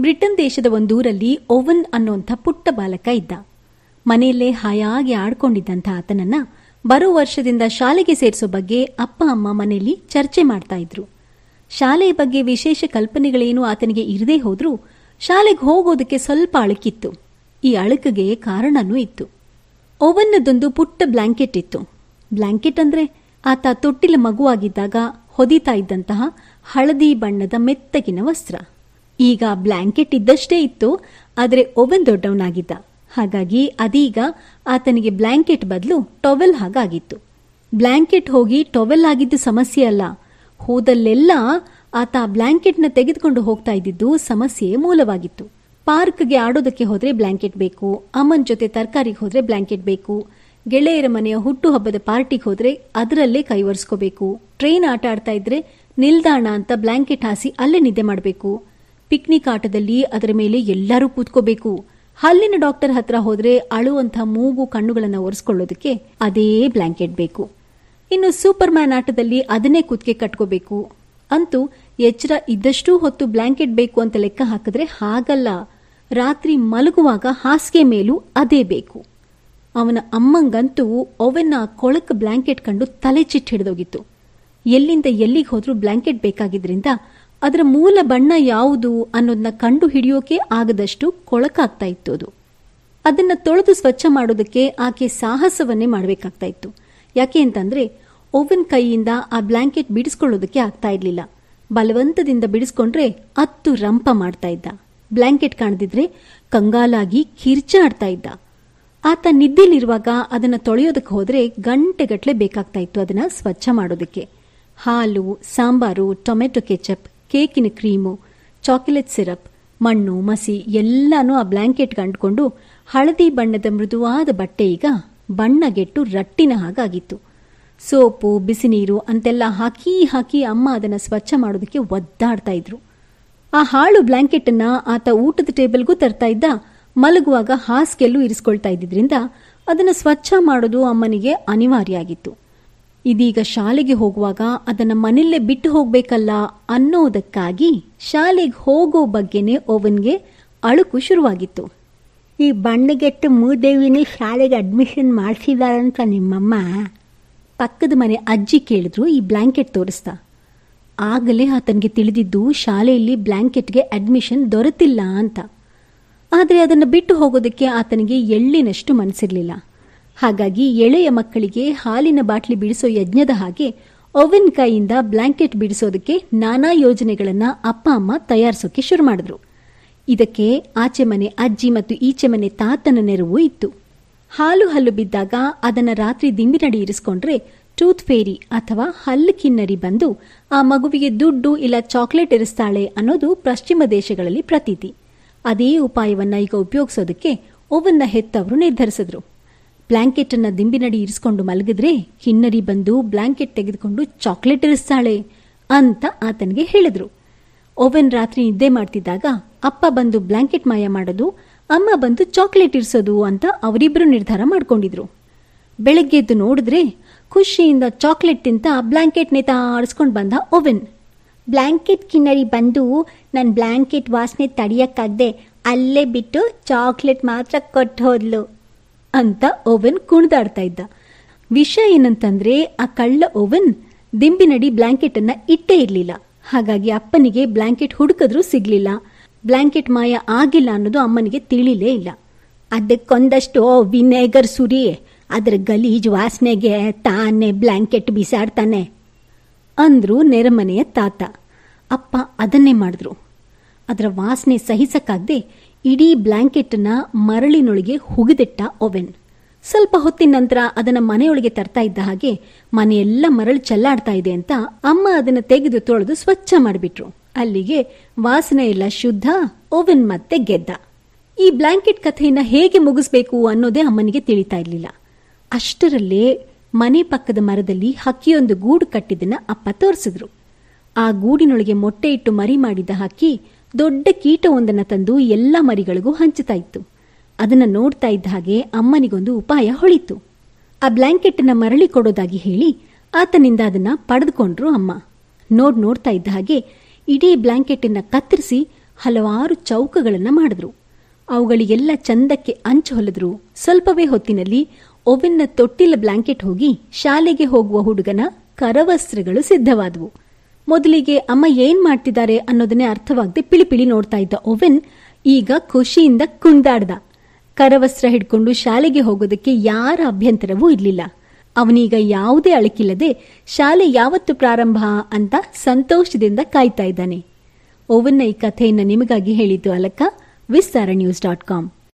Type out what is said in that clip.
Britain ದೇಶದ ಒಂದೂರಲ್ಲಿ oven ಅನ್ನುವಂಥ ಪುಟ್ಟ ಬಾಲಕ ಇದ್ದ. ಮನೆಯಲ್ಲೇ ಹಾಯಾಗಿ ಆಡ್ಕೊಂಡಿದ್ದಂಥ ಆತನನ್ನ ಬರೋ ವರ್ಷದಿಂದ ಶಾಲೆಗೆ ಸೇರಿಸೋ ಬಗ್ಗೆ ಅಪ್ಪ, ಅಮ್ಮ ಮನೆಯಲ್ಲಿ ಚರ್ಚೆ ಮಾಡ್ತಾ ಇದ್ರು. ಶಾಲೆಯ ಬಗ್ಗೆ ವಿಶೇಷ ಕಲ್ಪನೆಗಳೇನು ಆತನಿಗೆ ಇರದೇ ಹೋದ್ರೂ ಶಾಲೆಗೆ ಹೋಗೋದಕ್ಕೆ ಸ್ವಲ್ಪ ಅಳುಕಿತ್ತು. ಈ ಅಳುಕಿಗೆ ಕಾರಣನೂ ಇತ್ತು. ಓವನ್ನದೊಂದು ಪುಟ್ಟ ಬ್ಲಾಂಕೆಟ್ ಇತ್ತು. ಬ್ಲಾಂಕೆಟ್ ಅಂದ್ರೆ ಆತ ತೊಟ್ಟಿಲ ಮಗುವಾಗಿದ್ದಾಗ ಹೊದಿತಾ ಇದ್ದಂತಹ ಹಳದಿ ಬಣ್ಣದ ಮೆತ್ತಗಿನ ವಸ್ತ್ರ. ಈಗ ಬ್ಲಾಂಕೆಟ್ ಇದ್ದಷ್ಟೇ ಇತ್ತು, ಆದರೆ ಓವನ್ ದೊಡ್ಡವನಾಗಿದ್ದ. ಹಾಗಾಗಿ ಅದೀಗ ಆತನಿಗೆ ಬ್ಲಾಂಕೆಟ್ ಬದಲು ಟೊವೆಲ್ ಹಾಗಾಗಿತ್ತು. ಬ್ಲ್ಯಾಂಕೆಟ್ ಹೋಗಿ ಟೊವೆಲ್ ಆಗಿದ್ದು ಸಮಸ್ಯೆ ಅಲ್ಲ. ಹೋದಲ್ಲೆಲ್ಲ ಆತ ಬ್ಲ್ಯಾಂಕೆಟ್ನ ತೆಗೆದುಕೊಂಡು ಹೋಗ್ತಾ ಇದ್ದಿದ್ದು ಸಮಸ್ಯೆ ಮೂಲವಾಗಿತ್ತು. ಪಾರ್ಕ್ಗೆ ಆಡೋದಕ್ಕೆ ಹೋದರೆ ಬ್ಲ್ಯಾಂಕೆಟ್ ಬೇಕು ಅಮ್ಮನ ಜೊತೆ ತರಕಾರಿಗೆ ಹೋದರೆ ಬ್ಲಾಂಕೆಟ್ ಬೇಕು, ಗೆಳೆಯರ ಮನೆಯ ಹುಟ್ಟುಹಬ್ಬದ ಪಾರ್ಟಿಗೆ ಹೋದರೆ ಅದರಲ್ಲೇ ಕೈವರ್ಸ್ಕೋಬೇಕು. ಟ್ರೈನ್ ಆಟ ಆಡ್ತಾ ಇದ್ರೆ ನಿಲ್ದಾಣ ಅಂತ ಬ್ಲ್ಯಾಂಕೆಟ್ ಹಾಸಿ ಅಲ್ಲೇ ನಿದ್ದೆ ಮಾಡಬೇಕು. ಪಿಕ್ನಿಕ್ ಆಟದಲ್ಲಿ ಅದರ ಮೇಲೆ ಎಲ್ಲರೂ ಕೂತ್ಕೋಬೇಕು. ಹಲ್ಲಿನ ಡಾಕ್ಟರ್ ಹತ್ರ ಹೋದ್ರೆ ಅಳುವಂಥ ಮೂಗು ಕಣ್ಣುಗಳನ್ನು ಒರೆಸ್ಕೊಳ್ಳೋದಕ್ಕೆ ಅದೇ ಬ್ಲಾಂಕೆಟ್ ಬೇಕು. ಇನ್ನು ಸೂಪರ್ ಮ್ಯಾನ್ ಆಟದಲ್ಲಿ ಅದನ್ನೇ ಕೂತ್ಕೆ ಕಟ್ಕೋಬೇಕು. ಅಂತೂ ಎಚ್ಚರ ಇದ್ದಷ್ಟೂ ಹೊತ್ತು ಬ್ಲಾಂಕೆಟ್ ಬೇಕು ಅಂತ ಲೆಕ್ಕ ಹಾಕಿದ್ರೆ ಹಾಗಲ್ಲ. ರಾತ್ರಿ ಮಲಗುವಾಗ ಹಾಸಿಗೆ ಮೇಲೂ ಅದೇ ಬೇಕು. ಅವನ ಅಮ್ಮಂಗಂತೂ ಅವನ್ನ ಕೊಳಕ ಬ್ಲಾಂಕೆಟ್ ಕಂಡು ತಲೆ ಚಿಟ್ಟು ಹಿಡಿದೋಗಿತ್ತು. ಎಲ್ಲಿಂದ ಎಲ್ಲಿಗೆ ಹೋದ್ರೂ ಬ್ಲಾಂಕೆಟ್ ಬೇಕಾಗಿದ್ರಿಂದ ಅದರ ಮೂಲ ಬಣ್ಣ ಯಾವುದು ಅನ್ನೋದನ್ನ ಕಂಡು ಹಿಡಿಯೋಕೆ ಆಗದಷ್ಟು ಕೊಳಕಾಗ್ತಾ ಇತ್ತು ಅದು. ಅದನ್ನ ತೊಳೆದು ಸ್ವಚ್ಛ ಮಾಡೋದಕ್ಕೆ ಆಕೆ ಸಾಹಸವನ್ನೇ ಮಾಡಬೇಕಾಗ್ತಾ ಇತ್ತು. ಯಾಕೆ ಅಂತಂದ್ರೆ, ಓವನ್ ಕೈಯಿಂದ ಆ ಬ್ಲಾಂಕೆಟ್ ಬಿಡಿಸ್ಕೊಳ್ಳೋದಕ್ಕೆ ಆಗ್ತಾ ಇರಲಿಲ್ಲ. ಬಲವಂತದಿಂದ ಬಿಡಿಸ್ಕೊಂಡ್ರೆ ಅತ್ತು ರಂಪ ಮಾಡ್ತಾ ಇದ್ದ. ಬ್ಲಾಂಕೆಟ್ ಕಾಣದಿದ್ರೆ ಕಂಗಾಲಾಗಿ ಕಿರ್ಚಾಡ್ತಾ ಇದ್ದ. ಆತ ನಿದ್ದೆಲಿರುವಾಗ ಅದನ್ನ ತೊಳೆಯೋದಕ್ಕೆ ಹೋದ್ರೆ ಗಂಟೆಗಟ್ಟಲೆ ಬೇಕಾಗ್ತಾ ಇತ್ತು ಅದನ್ನ ಸ್ವಚ್ಛ ಮಾಡೋದಕ್ಕೆ. ಹಾಲು, ಸಾಂಬಾರು, ಟೊಮೆಟೊ ಕೆಚಪ್ ಕೇಕಿನ ಕ್ರೀಮು, ಚಾಕೊಲೇಟ್ ಸಿರಪ್, ಮಣ್ಣು, ಮಸಿ ಎಲ್ಲನೂ ಆ ಬ್ಲ್ಯಾಂಕೆಟ್ಗೆ ಅಂಟ್ಕೊಂಡು ಹಳದಿ ಬಣ್ಣದ ಮೃದುವಾದ ಬಟ್ಟೆ ಈಗ ಬಣ್ಣಗೆಟ್ಟು ರಟ್ಟಿನ ಹಾಗಾಗಿತ್ತು. ಸೋಪು ಬಿಸಿ ನೀರು ಅಂತೆಲ್ಲ ಹಾಕಿ ಹಾಕಿ ಅಮ್ಮ ಅದನ್ನ ಸ್ವಚ್ಛ ಮಾಡೋದಕ್ಕೆ ಒದ್ದಾಡ್ತಾ ಇದ್ರು. ಆ ಹಾಳು ಬ್ಲಾಂಕೆಟ್ ಅನ್ನ ಆತ ಊಟದ ಟೇಬಲ್ಗೂ ತರ್ತಾ ಇದ್ದ, ಮಲಗುವಾಗ ಹಾಸಿಗೆಲ್ಲೂ ಇರಿಸ್ಕೊಳ್ತಾ ಇದ್ದಿದ್ರಿಂದ ಅದನ್ನು ಸ್ವಚ್ಛ ಮಾಡೋದು ಅಮ್ಮನಿಗೆ ಅನಿವಾರ್ಯ ಆಗಿತ್ತು. ಇದೀಗ ಶಾಲೆಗೆ ಹೋಗುವಾಗ ಅದನ್ನ ಮನೆಯಲ್ಲೇ ಬಿಟ್ಟು ಹೋಗ್ಬೇಕಲ್ಲ ಅನ್ನೋದಕ್ಕಾಗಿ ಶಾಲೆಗೆ ಹೋಗೋ ಬಗ್ಗೆನೇ ಓವನ್ಗೆ ಅಳುಕು ಶುರುವಾಗಿತ್ತು. ಈ ಬಣ್ಣಗೆಟ್ಟ ಮೂದೇವಿನ ಶಾಲೆಗೆ ಅಡ್ಮಿಷನ್ ಮಾಡಿಸಿದಾರಂತ ನಿಮ್ಮಮ್ಮ. ಪಕ್ಕದ ಮನೆ ಅಜ್ಜಿ ಕೇಳಿದ್ರು ಈ ಬ್ಲಾಂಕೆಟ್ ತೋರಿಸ್ತಾ. ಆಗಲೇ ಆತನಿಗೆ ತಿಳಿದಿದ್ದು ಶಾಲೆಯಲ್ಲಿ ಬ್ಲ್ಯಾಂಕೆಟ್ಗೆ ಅಡ್ಮಿಷನ್ ದೊರೆತಿಲ್ಲ ಅಂತ. ಆದರೆ ಅದನ್ನು ಬಿಟ್ಟು ಹೋಗೋದಕ್ಕೆ ಆತನಿಗೆ ಎಳ್ಳಿನಷ್ಟು ಮನಸ್ಸಿರಲಿಲ್ಲ ಹಾಗಾಗಿ ಎಳೆಯ ಮಕ್ಕಳಿಗೆ ಹಾಲಿನ ಬಾಟ್ಲಿ ಬಿಡಿಸೋ ಯಜ್ಞದ ಹಾಗೆ ಓವೆನ್ ಕೈಯಿಂದ ಬ್ಲಾಂಕೆಟ್ ಬಿಡಿಸೋದಕ್ಕೆ ನಾನಾ ಯೋಜನೆಗಳನ್ನ ಅಪ್ಪ ಅಮ್ಮ ತಯಾರಿಸೋಕೆ ಶುರು ಮಾಡಿದ್ರು. ಇದಕ್ಕೆ ಆಚೆ ಮನೆ ಅಜ್ಜಿ ಮತ್ತು ಈಚೆ ಮನೆ ತಾತನ ನೆರವು ಇತ್ತು. ಹಾಲು ಹಲ್ಲು ಬಿದ್ದಾಗ ಅದನ್ನು ರಾತ್ರಿ ದಿಂಬಿನಡಿ ಇರಿಸ್ಕೊಂಡ್ರೆ ಟೂತ್ ಫೇರಿ ಅಥವಾ ಹಲ್ಲು ಕಿನ್ನರಿ ಬಂದು ಆ ಮಗುವಿಗೆ ದುಡ್ಡು ಇಲ್ಲ ಚಾಕ್ಲೇಟ್ ಇರಿಸ್ತಾಳೆ ಅನ್ನೋದು ಪಶ್ಚಿಮ ದೇಶಗಳಲ್ಲಿ ಪ್ರತೀತಿ. ಅದೇ ಉಪಾಯವನ್ನ ಈಗ ಉಪಯೋಗಿಸೋದಕ್ಕೆ ಓವನ್ನ ಹೆತ್ತವರು ನಿರ್ಧರಿಸಿದ್ರು. ಬ್ಲಾಂಕೆಟ್ ಅನ್ನ ದಿಂಬಿನಡಿ ಇರಿಸ್ಕೊಂಡು ಮಲಗಿದ್ರೆ ಕಿನ್ನರಿ ಬಂದು ಬ್ಲಾಂಕೆಟ್ ತೆಗೆದುಕೊಂಡು ಚಾಕ್ಲೇಟ್ ಇರಿಸ್ತಾಳೆ ಅಂತ ಆತನಿಗೆ ಹೇಳಿದ್ರು. ಓವೆನ್ ರಾತ್ರಿ ನಿದ್ದೆ ಮಾಡ್ತಿದ್ದಾಗ ಅಪ್ಪ ಬಂದು ಬ್ಲಾಂಕೆಟ್ ಮಾಯ ಮಾಡೋದು, ಅಮ್ಮ ಬಂದು ಚಾಕ್ಲೇಟ್ ಇರಿಸೋದು ಅಂತ ಅವರಿಬ್ಬರು ನಿರ್ಧಾರ ಮಾಡಿಕೊಂಡಿದ್ರು. ಬೆಳಗ್ಗೆ ಎದ್ದು ನೋಡಿದ್ರೆ ಖುಷಿಯಿಂದ ಚಾಕ್ಲೇಟ್ ತಿಂತ ಬ್ಲಾಂಕೆಟ್ ನೇತಾಡಿಸ್ಕೊಂಡು ಬಂದ ಓವೆನ್. ಬ್ಲ್ಯಾಂಕೆಟ್ ಕಿನ್ನರಿ ಬಂದು ನನ್ನ ಬ್ಲ್ಯಾಂಕೆಟ್ ವಾಸನೆ ತಡಿಯಕ್ಕಾಗದೆ ಅಲ್ಲೇ ಬಿಟ್ಟು ಚಾಕ್ಲೇಟ್ ಮಾತ್ರ ಕೊಟ್ಟು ಹೋದ್ಲು ಅಂತ ಓವೆನ್ ಕುಣಿದಾಡ್ತಾ ಇದ್ದ. ವಿಷಯ ಏನಂತಂದ್ರೆ, ಆ ಕಳ್ಳ ಓವೆನ್ ದಿಂಬಿನಡಿ ಬ್ಲಾಂಕೆಟ್ ಅನ್ನ ಇಟ್ಟೇ ಇರಲಿಲ್ಲ. ಹಾಗಾಗಿ ಅಪ್ಪನಿಗೆ ಬ್ಲಾಂಕೆಟ್ ಹುಡುಕಿದ್ರೂ ಸಿಗ್ಲಿಲ್ಲ. ಬ್ಲಾಂಕೆಟ್ ಮಾಯ ಆಗಿಲ್ಲ ಅನ್ನೋದು ಅಮ್ಮನಿಗೆ ತಿಳಿಲೇ ಇಲ್ಲ. ಅದಕ್ಕೊಂದಷ್ಟು ವಿನೇಗರ್ ಸುರಿ, ಅದ್ರ ಗಲೀಜ್ ವಾಸನೆಗೆ ತಾನೇ ಬ್ಲಾಂಕೆಟ್ ಬಿಸಾಡ್ತಾನೆ ಅಂದ್ರು ನೆರೆಮನೆಯ ತಾತ. ಅಪ್ಪ ಅದನ್ನೇ ಮಾಡಿದ್ರು. ಅದರ ವಾಸನೆ ಸಹಿಸಕ್ಕಾಗದೆ ಇಡೀ ಬ್ಲ್ಯಾಂಕೆಟ್ನ ಮರಳಿನೊಳಗೆ ಹುಗಿದಿಟ್ಟ ಓವೆನ್. ಸ್ವಲ್ಪ ಹೊತ್ತಿನ ನಂತರ ಅದನ್ನ ಮನೆಯೊಳಗೆ ತರ್ತಾ ಇದ್ದ ಹಾಗೆ ಮನೆಯೆಲ್ಲ ಮರಳು ಚೆಲ್ಲಾಡ್ತಾ ಇದೆ ಅಂತ ಅಮ್ಮ ಅದನ್ನ ತೆಗೆದು ತೊಳೆದು ಸ್ವಚ್ಛ ಮಾಡಿಬಿಟ್ರು. ಅಲ್ಲಿಗೆ ವಾಸನೆ ಎಲ್ಲ ಶುದ್ಧ ಓವೆನ್ ಮತ್ತೆ ಗೆದ್ದ. ಈ ಬ್ಲಾಂಕೆಟ್ ಕಥೆಯನ್ನ ಹೇಗೆ ಮುಗಿಸ್ಬೇಕು ಅನ್ನೋದೇ ಅಮ್ಮನಿಗೆ ತಿಳಿತಾ ಇರಲಿಲ್ಲ. ಅಷ್ಟರಲ್ಲೇ ಮನೆ ಪಕ್ಕದ ಮರದಲ್ಲಿ ಹಕ್ಕಿಯೊಂದು ಗೂಡು ಕಟ್ಟಿದ್ದನ್ನ ಅಪ್ಪ ತೋರಿಸಿದ್ರು. ಆ ಗೂಡಿನೊಳಗೆ ಮೊಟ್ಟೆ ಇಟ್ಟು ಮರಿ ಮಾಡಿದ ಹಕ್ಕಿ ದೊಡ್ಡ ಕೀಟವೊಂದನ್ನು ತಂದು ಎಲ್ಲ ಮರಿಗಳಿಗೂ ಹಂಚುತ್ತಾ ಇತ್ತು. ಅದನ್ನು ನೋಡ್ತಾ ಇದ್ದ ಹಾಗೆ ಅಮ್ಮನಿಗೊಂದು ಉಪಾಯ ಹೊಳಿತು. ಆ ಬ್ಲ್ಯಾಂಕೆಟ್ನ ಮರಳಿ ಕೊಡೋದಾಗಿ ಹೇಳಿ ಆತನಿಂದ ಅದನ್ನ ಪಡೆದುಕೊಂಡ್ರು ಅಮ್ಮ. ನೋಡ್ ನೋಡ್ತಾ ಇದ್ದ ಹಾಗೆ ಇಡೀ ಬ್ಲಾಂಕೆಟನ್ನ ಕತ್ತರಿಸಿ ಹಲವಾರು ಚೌಕಗಳನ್ನು ಮಾಡಿದ್ರು. ಅವುಗಳಿಗೆಲ್ಲ ಚಂದಕ್ಕೆ ಅಂಚು ಹೊಲಿದ್ರು. ಸ್ವಲ್ಪವೇ ಹೊತ್ತಿನಲ್ಲಿ ಓವೆನ್ನ ತೊಟ್ಟಿಲ ಬ್ಲಾಂಕೆಟ್ ಹೋಗಿ ಶಾಲೆಗೆ ಹೋಗುವ ಹುಡುಗನ ಕರವಸ್ತ್ರಗಳು ಸಿದ್ಧವಾದವು. ಮೊದಲಿಗೆ ಅಮ್ಮ ಏನ್ ಮಾಡ್ತಿದ್ದಾರೆ ಅನ್ನೋದನ್ನೇ ಅರ್ಥವಾಗದೆ ಪಿಳಿಪಿಳಿ ನೋಡ್ತಾ ಇದ್ದ ಓವೆನ್ ಈಗ ಖುಷಿಯಿಂದ ಕುಣಿದಾಡ್ದ ಕರವಸ್ತ್ರ ಹಿಡ್ಕೊಂಡು ಶಾಲೆಗೆ ಹೋಗೋದಕ್ಕೆ ಯಾರ ಅಭ್ಯಂತರವೂ ಇರಲಿಲ್ಲ. ಅವನೀಗ ಯಾವುದೇ ಅಳಕಿಲ್ಲದೆ ಶಾಲೆ ಯಾವತ್ತು ಪ್ರಾರಂಭ ಅಂತ ಸಂತೋಷದಿಂದ ಕಾಯ್ತಾ ಇದ್ದಾನೆ. ಓವನ್ನ ಈ ಕಥೆಯನ್ನು ನಿಮಗಾಗಿ ಹೇಳಿದ್ದು ಅಲಕ್ಕ ವಿಸ್ತಾರ ನ್ಯೂಸ್ ಡಾಟ್ ಕಾಮ್.